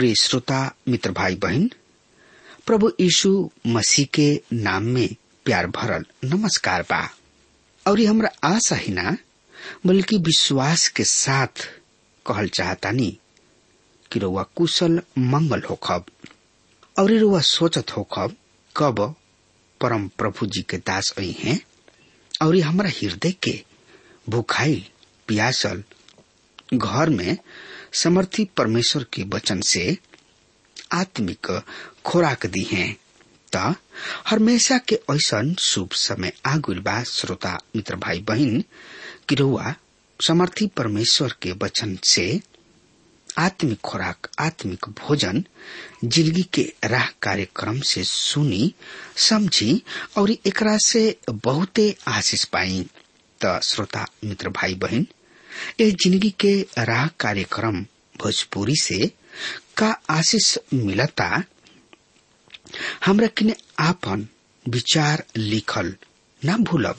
प्रिय श्रोता, मित्र भाई बहन, प्रभु यीशु मसीह के नाम में प्यार भरल नमस्कार बा। और हमारा आशा ही ना, बल्कि विश्वास के साथ कहल चाहता चाहतानी कि रुआ कुशल, मंगल हो खब और रुआ सोचत हो खब कब परम प्रभु जी के दास आई हैं, और हमारा हृदय के भूखाई, प्यासल घर में समर्थी परमेश्वर के वचन से आत्मिक खोराक दी हैं। त हमेशा के ऐसन शुभ समय आगुल बा, श्रोता, मित्र भाई बहन कि रउआ समर्थी परमेश्वर के वचन से आत्मिक खुराक, आत्मिक भोजन, ज़िंदगी के राह कार्यक्रम से सुनी, समझी, और एकरा से बहुते आशीष पाई। त, श्रोता, मित्र भाई बहन ये ज़िंदगी के राह कार्यक्रम भोजपुरी से का आशीष मिलता, हमरा किने आपन विचार लिखल ना भूलब।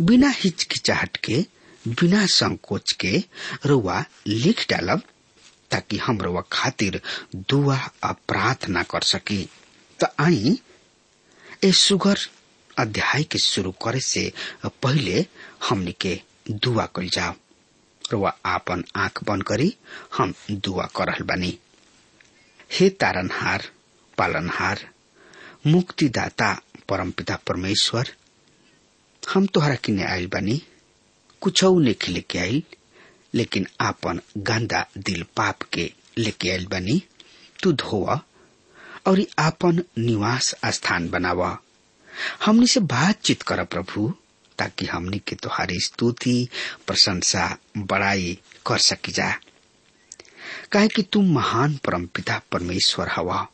बिना हिचकिचाहट के, बिना संकोच के रुआ लिख डालब, ताकि हम रुआ खातिर दुआ आ प्रार्थना कर सकी। तो आई ए सुगर अध्याय के शुरू करे से पहले हमनी के दुआ कल जाओ। रुआ आपन आँख बंद करी हम दुआ करल बानी। हे तारनहार, पालनहार, मुक्तिदाता परमपिता परमेश्वर, हम तोहरा किने आयल बानी, कुछ नहीं लेके आयल लेकिन आपन गंदा दिल पाप के लेके आयल बानी। तू धोवा और आपन निवास स्थान बनावा। हमनी से बातचीत कर प्रभु। ताकि हमनी के तुहारी स्तुति, प्रशंसा, बड़ाई कर सकी जा। काहे कि तुम महान परमपिता परमेश्वर हवा।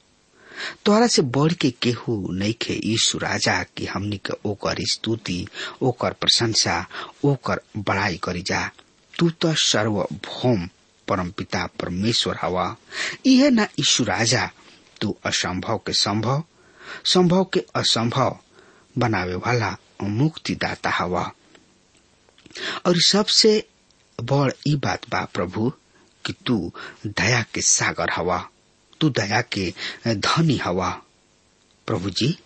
तोहरा से बढ़ के केहू नहीं खे। यीशु राजा कि हमनी के ओकर स्तुति, ओकर प्रशंसा, ओकर बड़ाई करी जा। तू तो सर्वभौम परमपिता परमेश्वर हवा। यह ना यीशु राजा। तू असंभव के संभव संभव के असंभव बनावे वाला मुक्तिदाता हवा। और सबसे बड़ ई बात बा प्रभु, कि तू दया के सागर हवा, तू दया के धनी हवा। प्रभु जी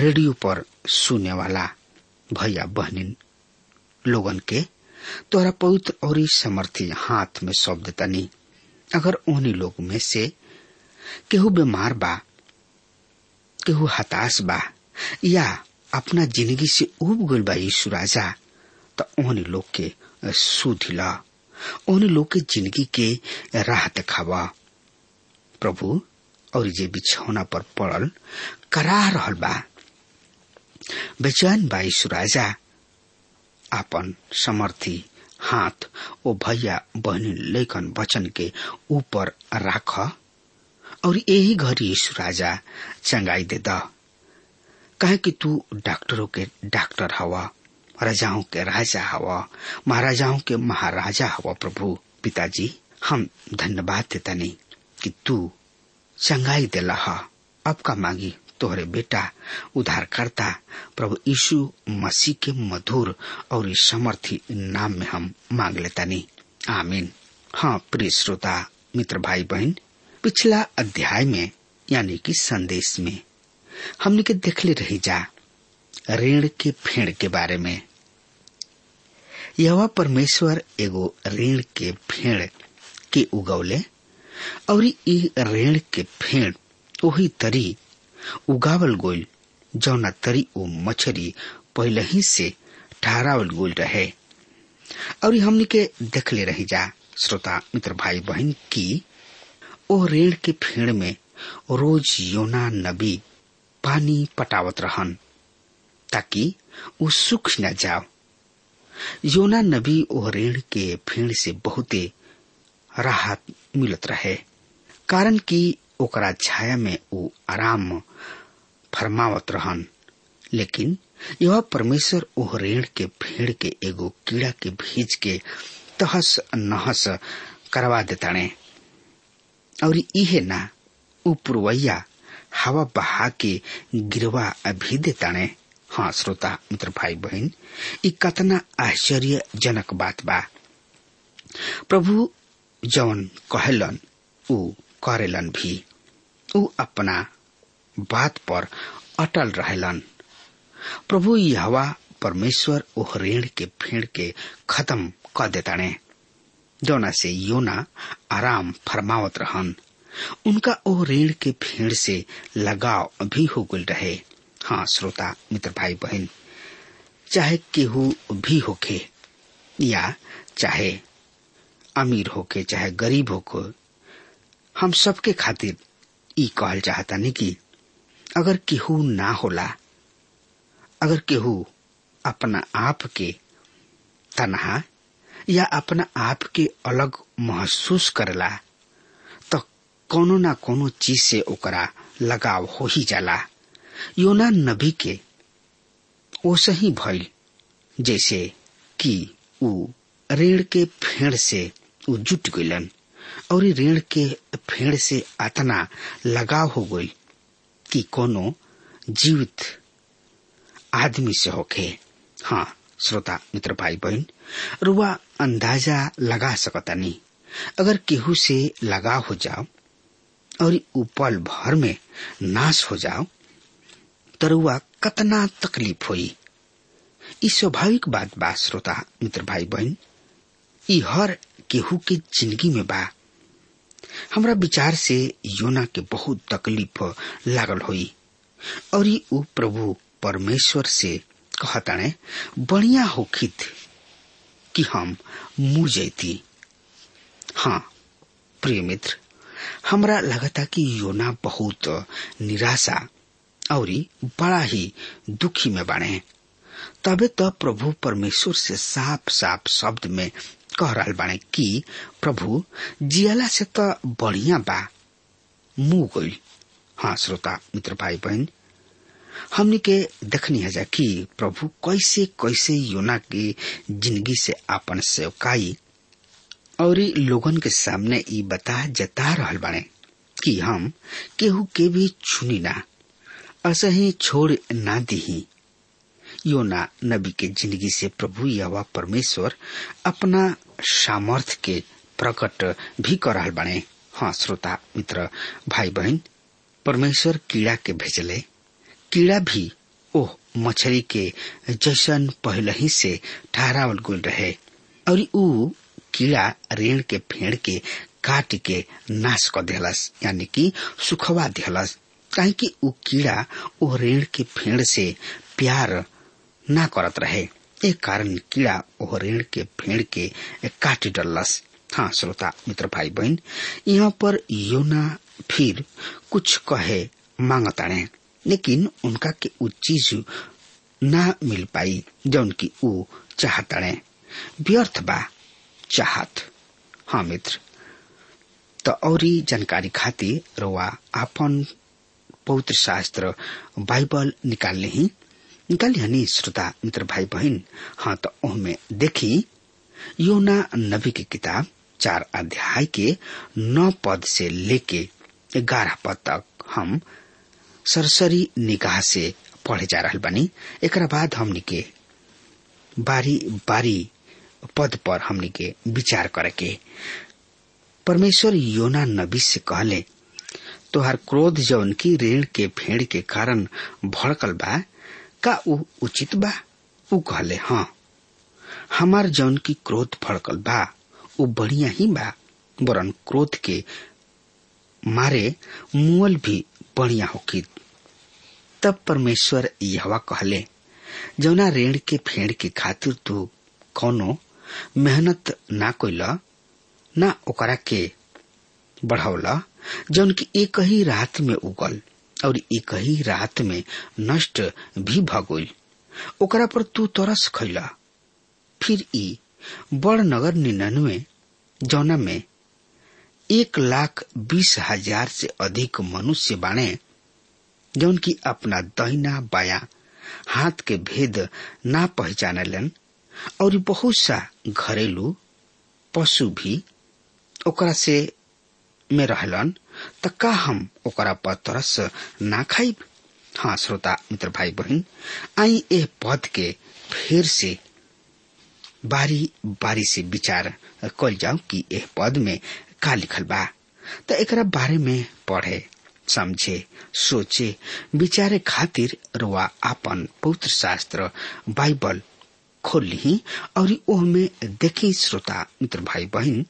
रेडियो पर सुने वाला भैया बहनिन, लोगन के, तोरा पवित्र और समर्थी हाथ में शब्द तनी, अगर उन्हीं लोग में से केहू बीमार बा, केहू हताश बा, या अपना ज़िंदगी से उब गल बा यीशु राजा। तो उन्हीं लोग के सुधिला उन्हीं लोग के ज़िंदगी के राह दिखावा। प्रभु, और जे बिछौना पर पड़ल, करा रहल बा। बेचैन बा यीशु राजा। आपन समर्थी, हाथ ओ भैया बहनी लेखन वचन के ऊपर राख, और यही घड़ी यीशु राजा चंगाई दे द कहे कि तू डॉक्टरों के डॉक्टर हवा, राजाओं के राजा हवा, महाराजाओं के महाराजा हवा प्रभु, पिताजी। हम धन्यवाद देता नहीं कि तू चंगाई हा। अब का मांगी तोहरे बेटा उद्धारकर्ता प्रभु यीशु मसीह के मधुर और समर्थी नाम में हम मांग लेता नहीं। आमीन। हाँ प्रिय श्रोता, मित्र भाई बहन पिछला अध्याय में, यानी कि संदेश में हमने के देखले रही जा, ऋण के फेड़ के बारे में। यह परमेश्वर एगो ऋण के फेड़ के उगौले, और ऋण के फेड़ वही तरी उगावल गोल, जौना तरी ओ मछरी पहले ही से ठहरावल गोल रहे। और हमने के देखले रही जा, श्रोता, मित्र भाई बहन की, ओ ऋण के फेड़ में रोज योना नबी पानी पटावत रहन, ताकि वो सूख न जाओ। योना नबी ओ ऋण के फेड़ से बहुते राहत मिलत रहे, कारण कि ओकरा छाया में वो आराम फरमावत रहन। लेकिन यह परमेश्वर ओह ऋण के फेड़ के एगो कीड़ा के भीज के तहस नहस करवा देताने। और इहे ना, उ पुरवैया हवा बहा के गिरवा भी देताने हाँ श्रोता, मित्र भाई बहन ई कतना आश्चर्यजनक बात बा। प्रभु जवन कहलन उ करेलन भी। उ अपना बात पर अटल रहेलन। प्रभु यहवा परमेश्वर ओह ऋण के फेड़ के खत्म कर देताने जौना से योना आराम फरमावत रहन। उनका ओ ऋण के भीड़ से लगाव भी हो गल रहे। हाँ श्रोता, मित्र भाई बहन चाहे केहू भी होके या चाहे अमीर होके, चाहे गरीब होके, हम सबके खातिर ई कहल चाहता नहीं कि अगर केहू ना होला, अगर केहू अपना आप के तनहा या अपना आप के अलग महसूस करला कोनो ना कोनो चीज़ से ओकरा लगाव हो ही जाला। योना नबी के ओसे ही भइल, जैसे कि ऊ ऋण के फेड़ से ऊ जुट गइलन और ऋण के फेड़ से अतना लगाव हो गई कि कोनो जीवित आदमी से होके हाँ श्रोता, मित्र भाई बहन रुआ अंदाज़ा लगा सकता नहीं अगर केहू से लगाव हो जाओ और ऊ पल भर में नाश हो जाओ तो रुआ कतना तकलीफ़ होई। ई स्वाभाविक बात बा, श्रोता, मित्र भाई बहन ई हर केहू के ज़िंदगी में बा। हमरा विचार से योना के बहुत तकलीफ़ लागल होई। और ऊ प्रभु परमेश्वर से कहताने, बढ़िया होखित कि हम मुँह जैती। हाँ प्रिय मित्र हमरा लगता कि योना बहुत निराशा और बड़ा ही दुखी में बने तबे तो प्रभु परमेश्वर से साफ़ साफ़ शब्द में कह रहा बाने कि, प्रभु, जियाला से तो बढ़िया बा। मुँह गई। हाँ श्रोता, मित्र भाई बहन हमने के देखनी है जा कि प्रभु कैसे कैसे योना की ज़िंदगी से अपन सेवकाई और लोगन के सामने ई बता जता रहल बाने कि हम केहू के भी छुनी ना असही छोड़ ना दीही योना नबी के ज़िंदगी से प्रभु यवा परमेश्वर अपना सामर्थ के प्रकट भी कर रहल बाने हाँ श्रोता, मित्र भाई बहन परमेश्वर कीड़ा के भेजले, कीड़ा भी ओह मछली के जैसन पहले ही से ठहरावल गुल रहे, और कीड़ा ऋण के फेड़ के काट के नाश कर दिलस यानी कि सुखवा काहे कि ऊ कीड़ा ओ रेण के फेड़ से प्यार ना करत रहे। एक कारण कीड़ा ओ ऋण के फेड़ के काट डलस हाँ श्रोता, मित्र भाई बहन यहाँ पर योना फिर कुछ कहे मांगताने लेकिन उनका के ऊ चीज़ ना मिल पाई जौन की ऊ चाहताने व्यर्थ बा। चाहत। हाँ मित्र। तो औरी जानकारी खातिर रोवा आपन पवित्र शास्त्र बाइबल निकाल ही। निकाल हनी श्रोता, मित्र भाई बहन हाँ तो उनमें देखी, योना नबी की किताब, चार अध्याय के नौ पद से लेके ग्यारह पद तक हम सरसरी निगाह से पढ़े जा रहा बनी। एक बाद हमनी के बारी बारी पद पर हमने के विचार करे के परमेश्वर योना नबी से कहले, तोहार क्रोध जौन की ऋण के भेड़ के कारण भड़कल बा, का ऊ उचित बा? ऊ कहले हाँ हमार जौन की क्रोध भड़कल बा ऊ बढ़िया ही बा, वरन क्रोध के मारे मुअल भी बढ़िया होकी तब परमेश्वर यहवा कहले जौना ऋण के फेड़ के खातिर तू कौनो मेहनत ना कोइला, ना ओकरा के बढ़ौला जौन की एक ही रात में उगल और एक ही रात में नष्ट भी भगोल ओकरा पर तू तरस खैला फिर ई बड़ नगर निन्यानवे, जौना में एक लाख बीस हज़ार से अधिक मनुष्य बाणे, जौन की अपना दहिना बाया हाथ के भेद ना पहचानलन। और बहुत सा घरेलू पशु भी ओकरा से में रहलन का हम ओकरा पर तरस ना खाइब? हाँ श्रोता, मित्र भाई बहन आई ए पद के फिर से बारी बारी से विचार कल जाओ कि एह पद में का लिखल बा। त एकरा बारे में पढ़े, समझे, सोचे, विचारे खातिर रुआ आपन पवित्र शास्त्र बाइबल खोल और ओह में देखी श्रोता मित्र भाई बहन।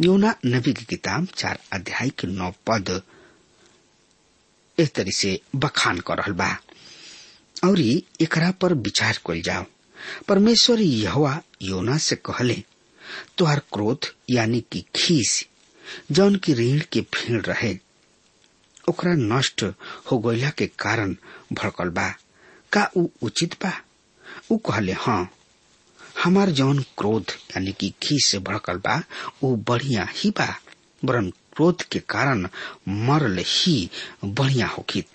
योना नबी की किताब चार अध्याय के नौ पद इस तरह से बखान कर और एकरा पर विचार कर जाओ। परमेश्वर यहवा योना से कहले, तुहार क्रोध यानी कि खीस, जौन की ऋण के भीड़ रहे, ओकरा नष्ट हो गईला के कारण भड़कल बा। का उचित बा? ऊ कहले हाँ हमार जौन क्रोध यानी कि घी से भड़कल बा ऊ बढ़िया ही बा, वरन क्रोध के कारण मरल ही बढ़िया होखित।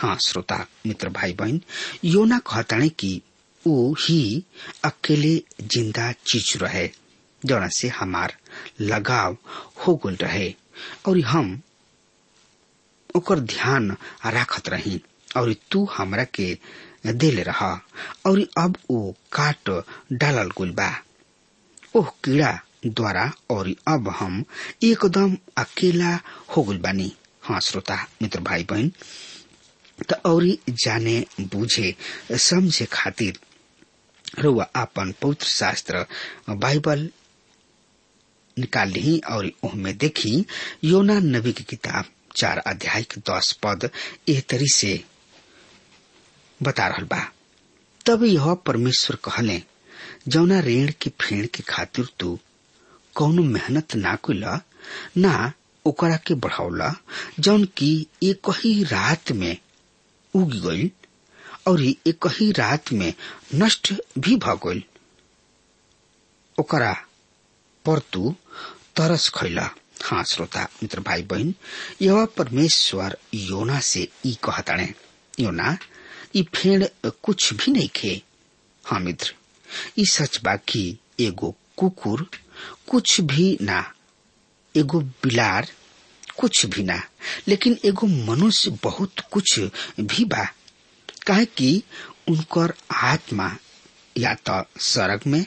हाँ श्रोता, मित्र भाई बहन योना कहताने कि ऊ ही अकेले ज़िंदा चीज़ रहे, जौना से हमार लगाव हो गल रहे, और हम ओकर ध्यान राखत रही, और तू हमरा के देले रहा और अब ओ काट डालल गुल बा। ओह कीड़ा द्वारा और अब हम एकदम अकेला हो गल बानी। हाँ श्रोता, मित्र भाई बहन त और जाने, बुझे, समझे खातिर रुआ आपन पवित्र शास्त्र, बाइबल निकाल ली और उनमें देखी। योना नबी की किताब, चार अध्याय के दस पद, एह तरी से बता रहल बा। तब यह परमेश्वर कहले, जौना ऋण के फेण के खातिर तू कौनो मेहनत ना कुला ना ओकरा के बढ़ावला, जौन की एक ही रात में उग गई और एक ही रात में नष्ट भी भ गई ओकरा पर तू तरस खैला हाँ श्रोता, मित्र भाई बहन यह परमेश्वर योना से ई कहताणे योना ई फेड़ कुछ भी नहीं खे हाँ मित्र, ई सच बा कि एगो कुकुर कुछ भी ना, एगो बिलार कुछ भी ना, लेकिन एगो मनुष्य बहुत कुछ भी बा। काहे कि उनकर आत्मा या तो सड़क में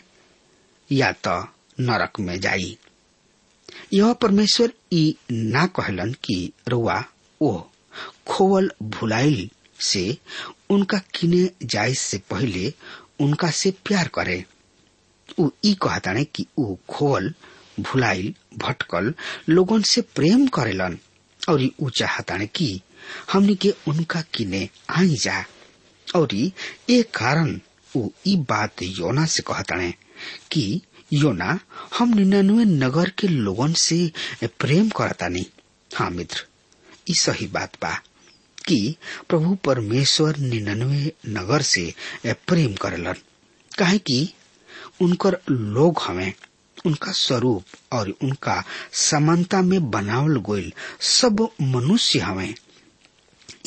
या तो नरक में जाई। यह परमेश्वर ई ना कहलन कि रुआ ओ खोवल भुलाइल से उनका किने जाए से पहले उनका से प्यार करे। ऊ ई कहताने कि ऊ खोवल भुलाइल, भटकल लोगन से प्रेम करेलन। और ऊ चाहताने कि हमनी के उनका किने आई जा। और ये कारण ऊ ई बात योना से कहताने कि योना, हम निन्यानवे नगर के लोगन से प्रेम करतानी। हाँ मित्र, ई सही बात बा। कि प्रभु परमेश्वर निन्यानवे नगर से प्रेम करेलन। काहे कि उनकर लोग हमें, उनका स्वरूप और उनका समानता में बनावल गोयल सब मनुष्य हमें।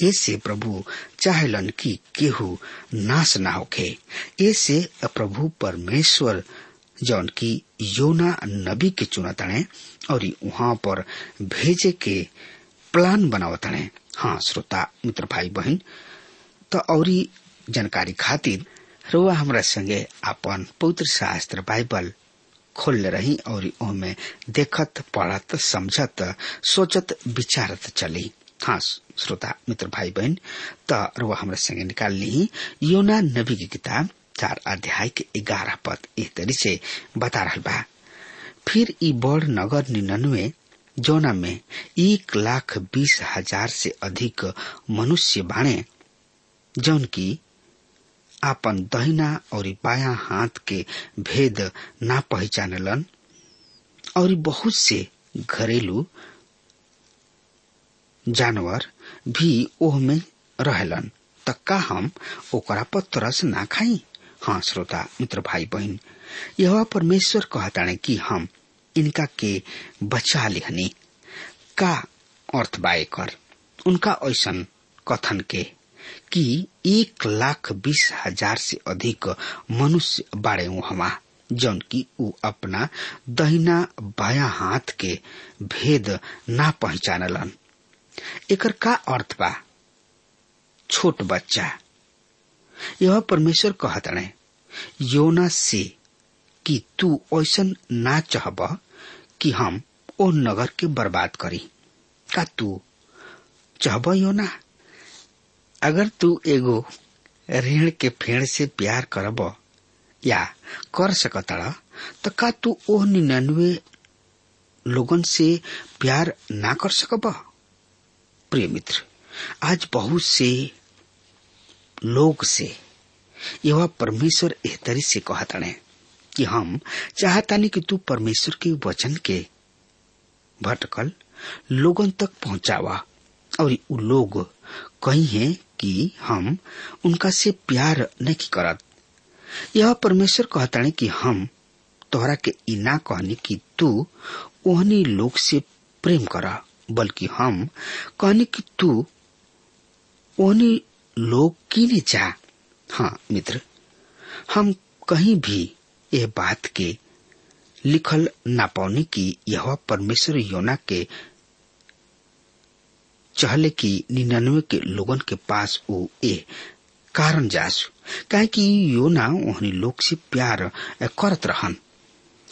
ऐसे प्रभु चाहलन कि केहू नाश ना होखे। ऐसे प्रभु परमेश्वर जौन की योना नबी के चुनतणे और वहाँ पर भेजे के प्लान बनावतणे हाँ श्रोता, मित्र भाई बहन तो और जानकारी खातिर रुआ हमरा संगे अपन पवित्र शास्त्र बाइबल खोल रही और ओमे देखत, पढ़त, समझत, सोचत, विचारत चली। हाँ श्रोता, मित्र भाई बहन तो रुआ हमरा संगे निकाल ली। योना नबी की किताब, चार अध्याय के ग्यारह पद एक तरी से बता रहा बा। फिर ई बड़ नगर निन्यानवे जोना में एक लाख बीस हज़ार से अधिक मनुष्य बाणे जौन की आपन दहिना और बाया हाथ के भेद ना पहचानलन, और बहुत से घरेलू जानवर भी ओह में रहलन। त का हम ओकरा पर तरस ना खाई? हाँ श्रोता, मित्र भाई बहन यह परमेश्वर कहताने कि हम इनका के बचा लिहनी का अर्थ बाए कर उनका ऐसन कथन के कि एक लाख बीस हज़ार से अधिक मनुष्य बाड़े हमा, जौन की ऊ अपना दहिना बाया हाथ के भेद ना पहचानलन। एकर का अर्थ बा? छोट बच्चा। यह परमेश्वर कहतने योना से कि तू ऐसन ना चाहब कि हम ओ नगर के बर्बाद करी। का तू चाहब यो ना? अगर तू एगो ऋण के फेड़ से प्यार करब या कर सकता तो का तू ओ निन्यानवे लोगन से प्यार ना कर सकब? प्रिय मित्र, आज बहुत से लोग से यह परमेश्वर एह तरी से कहतने कि हम चाहतानी कि तू परमेश्वर के वचन के भटकल लोगन तक पहुंचावा। और उ लोग कही है कि हम उनका से प्यार नहीं करत। यह परमेश्वर कहताने कि हम तोहरा के इना कहनी कि तू ओहनी लोग से प्रेम करा, बल्कि हम कहनी कि तू ओहनी लोग की नहीं जा हाँ मित्र, हम कहीं भी यह बात के लिखल ना पाउने कि यह परमेश्वर योना के चहले कि निन्यानवे के लोगन के पास वो ए कारण जासु। काहे कि योना ओहनी लोग से प्यार करत रहन।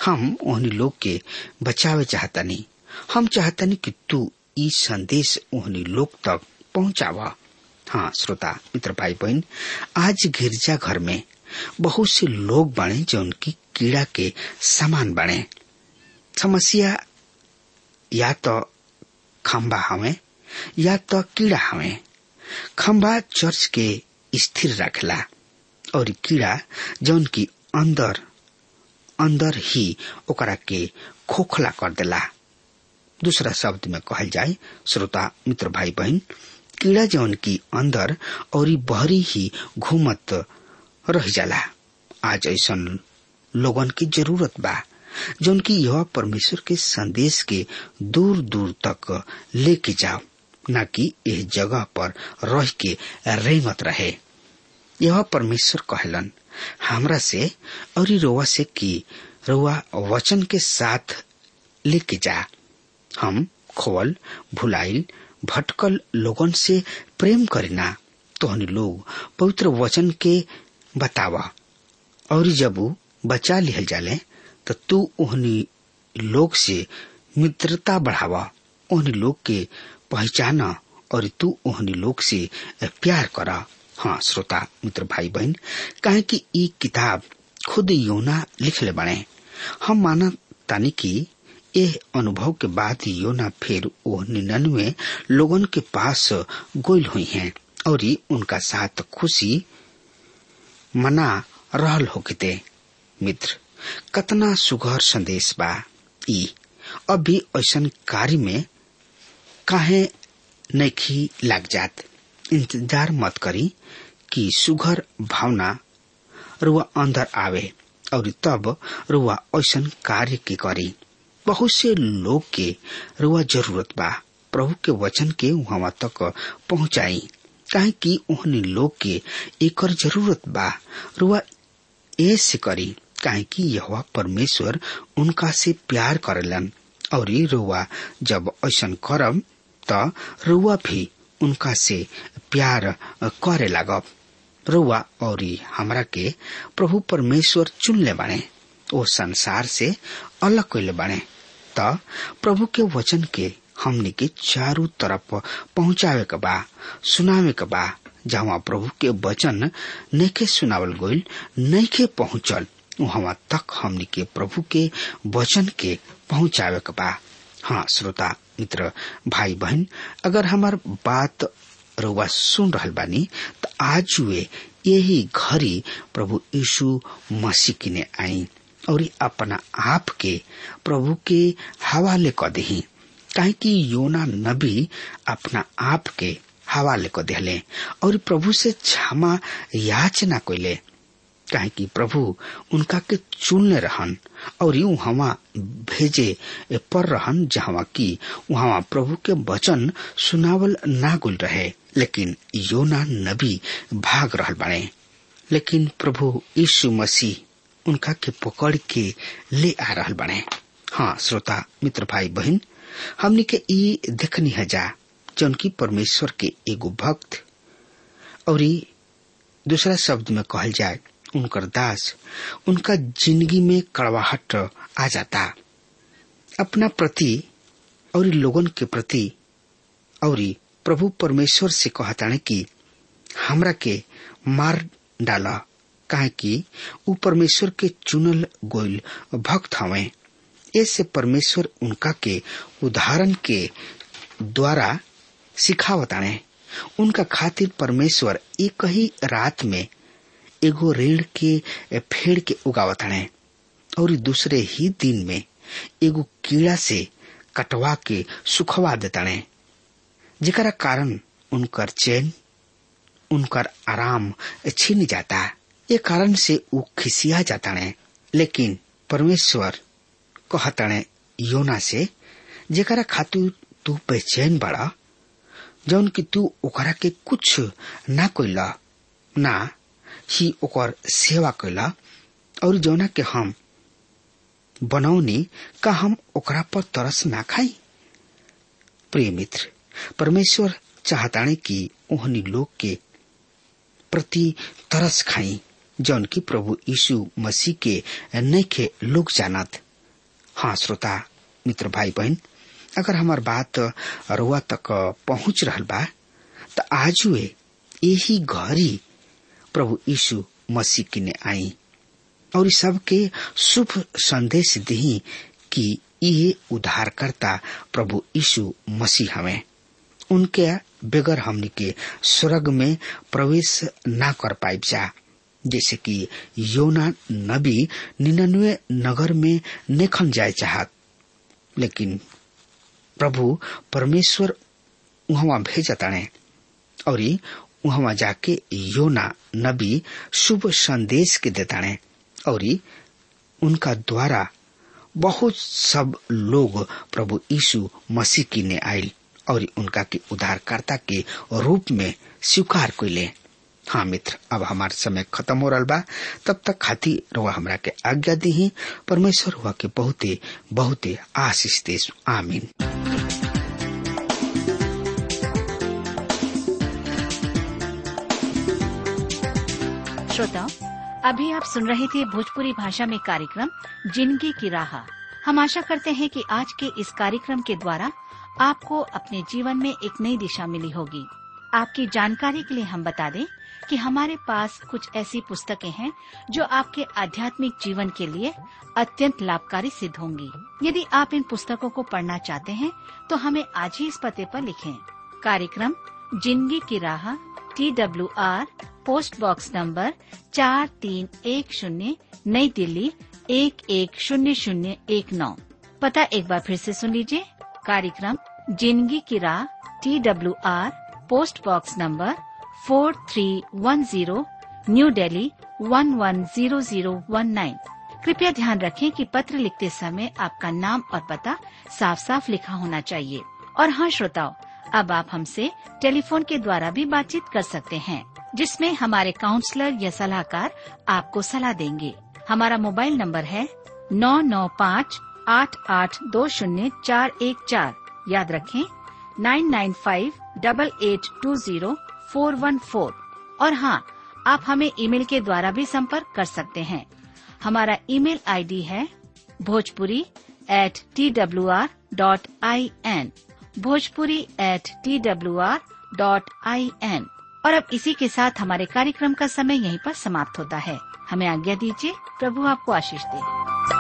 हम ओहनी लोग के बचावे चाहतानी हम चाहतानी कि तू ई संदेश ओहनी लोग तक पहुंचावा। हाँ श्रोता, मित्र भाई बहन आज गिरजा घर में बहुत से लोग बने जो उनकी कीड़ा के समान बने। समस्या या तो खम्बा हवे या तो कीड़ा हमें। खम्बा चर्च के स्थिर रखला और कीड़ा जौन की अंदर अंदर ही ओकरा के खोखला कर देला। दूसरा शब्द में कहल जाए श्रोता, मित्र भाई बहन कीड़ा जौन की अंदर और बहरी ही घूमत रह जाला। आज ऐसा लोगन की ज़रूरत बा जौन की यह परमेश्वर के संदेश के दूर दूर तक लेके जाओ, न कि इस जगह पर रह के रेंगत रहे। यह परमेश्वर कहलन, हमरा से और रोवा से कि रोवा वचन के साथ लेके जा। हम खोल, भुलाइल, भटकल लोगन से प्रेम करेना तोहनी लोग पवित्र वचन के बतावा। और जब बचा लिहल जाले तो तू ओहनी लोग से मित्रता बढ़ावा ओहनी लोग के पहचाना, और तू ओहनी लोग से प्यार करा। हाँ श्रोता, मित्र भाई बहन काहे कि ई किताब खुद योना लिखले बने। हम माना तानी कि एह अनुभव के बाद योना फिर वो निन्यानवे लोगों के पास गोल हुई हैं, और ये उनका साथ खुशी मना रहल होते मित्र, कतना सुघर संदेश बा। ई, अभी ऐसा कार्य में काहे नैखी लाग जात? इंतज़ार मत करी कि सुघर भावना रुआ अंदर आवे और तब रुआ ऐसन कार्य के करी। बहुत से लोग के रुआ ज़रूरत बा। प्रभु के वचन के वहाँ तक पहुंचाई। कि उन्हें लोग के एकर ज़रूरत बा। रुआ ऐसे करी कि यह परमेश्वर उनका से प्यार करेलन। और रुआ जब ऐसा करब, त रुआ भी उनका से प्यार करे लागब। रुआ और हमरा के प्रभु परमेश्वर चुनले बाणे ओ संसार से अलग कैले बाणे त प्रभु के वचन के हमने के चारों तरफ़ पहुंचावे के बा सुनावे के बा, जहाँ प्रभु के वचन नैके सुनावल गईल नैके पहुंचल, वहाँ तक हमने के प्रभु के वचन के पहुंचावे के बा। हाँ श्रोता, मित्र भाई बहन अगर हमार बात रुआ सुन रहल बानी तो आज वे यही घड़ी प्रभु यीशु मसीह किने आई और अपना आप के प्रभु के हवाले क दही। काहे कि योना नबी अपना आप के हवाले क दिले और प्रभु से क्षमा याचना कैले काहे कि प्रभु उनका के चुनले रहन और यू हवा भेजे पर रहन जहाँ की वहाँ प्रभु के वचन सुनावल ना गुल रहे, लेकिन योना नबी भाग रहल बने लेकिन प्रभु यीशु मसीह उनका के पकड़ के ले आ रहा बने हाँ श्रोता, मित्र, भाई, बहन हमने के ई देखनी है जा। जौन की परमेश्वर के एगो भक्त। और दूसरा शब्द में कहल जाए, उनकर दास, उनका ज़िंदगी में कड़वाहट आ जाता। अपना प्रति और लोगन के प्रति और प्रभु परमेश्वर से कहताने कि हमरा के मार डाला, काहे कि ऊ परमेश्वर के चुनल गोइल भक्त हवे। ऐसे परमेश्वर उनका के उदाहरण के द्वारा सिखावताने उनका खातिर परमेश्वर एक ही रात में एगो रेड़ के फेड़ के उगावताने और दूसरे ही दिन में एगो कीड़ा से कटवा के सुखवा देताने जेकरा कारण उनकर चैन, उनकर आराम छीन जाता ये कारण से वो खिसिया जाता है। लेकिन परमेश्वर कहताने योना से जेकरा खातिर तू बेचैन बड़ा, जौन कि तू ओकरा के कुछ ना कोइला, ना ही ओकर सेवा कैला और जौना के हम बनौनी का हम ओकरा पर तरस ना खाई। प्रिय मित्र, परमेश्वर चाहताने कि ओहनी लोग के प्रति तरस खाई, जौन की प्रभु यीशु मसीह के नैखे लोग जानत। हाँ श्रोता, मित्र भाई बहन अगर हमार बात रुआ तक पहुँच रहल बा, त आज यही घड़ी प्रभु यीशु मसीह किने आई। और सबके शुभ संदेश दी कि ये उद्धारकर्ता प्रभु यीशु मसीह हमें। उनके बगैर हमनी के स्वर्ग में प्रवेश ना कर पाइब जा। जैसे कि योना नबी निन्यानवे नगर में नेखन जाए चाहत। लेकिन प्रभु परमेश्वर वहाँ भेजताने और वहाँ जाके योना नबी शुभ संदेश के देताने और उनका द्वारा बहुत सब लोग प्रभु यीशु मसीह की ने आयल और उनका के उद्धारकर्ता के रूप में स्वीकार कैले हाँ मित्र, अब हमार समय खत्म हो रहा बा। तब तक खाती रुआ हमरा के आज्ञा दी ही परमेश्वर हुआ के बहुते बहुते आशीष दे आमीन। श्रोताओं अभी आप सुन रहे थे भोजपुरी भाषा में कार्यक्रम, ज़िंदगी की राह। हम आशा करते हैं कि आज के इस कार्यक्रम के द्वारा आपको अपने जीवन में एक नई दिशा मिली होगी। आपकी जानकारी के लिए हम बता दें कि हमारे पास कुछ ऐसी पुस्तकें हैं जो आपके आध्यात्मिक जीवन के लिए अत्यंत लाभकारी सिद्ध होंगी। यदि आप इन पुस्तकों को पढ़ना चाहते हैं तो हमें आज ही इस पते पर लिखें। कार्यक्रम, ज़िंदगी की राह T W R post box number चार तीन एक शून्य, नई दिल्ली, एक एक शून्य शून्य एक नौ। पता एक बार फिर से सुन लीजिए। कार्यक्रम, ज़िंदगी की राह T W R post box number four three one zero new Delhi one one zero zero one nine कृपया ध्यान रखें कि पत्र लिखते समय आपका नाम और पता साफ़ साफ़ लिखा होना चाहिए। और हाँ श्रोताओं, अब आप हमसे टेलीफोन के द्वारा भी बातचीत कर सकते हैं, जिसमें हमारे काउंसलर या सलाहकार आपको सलाह देंगे। हमारा मोबाइल नंबर है नौ नौ पाँच आठ आठ दो शून्य चार एक चार। याद रखें, nine nine five double eight two zero four one four. और हाँ आप हमें ईमेल के द्वारा भी संपर्क कर सकते हैं। हमारा ईमेल आईडी है Bhojpuri at T W R dot I N Bhojpuri at T W R dot I N और अब इसी के साथ हमारे कार्यक्रम का समय यहीं पर समाप्त होता है। हमें आज्ञा दीजिए, प्रभु आपको आशीष दे।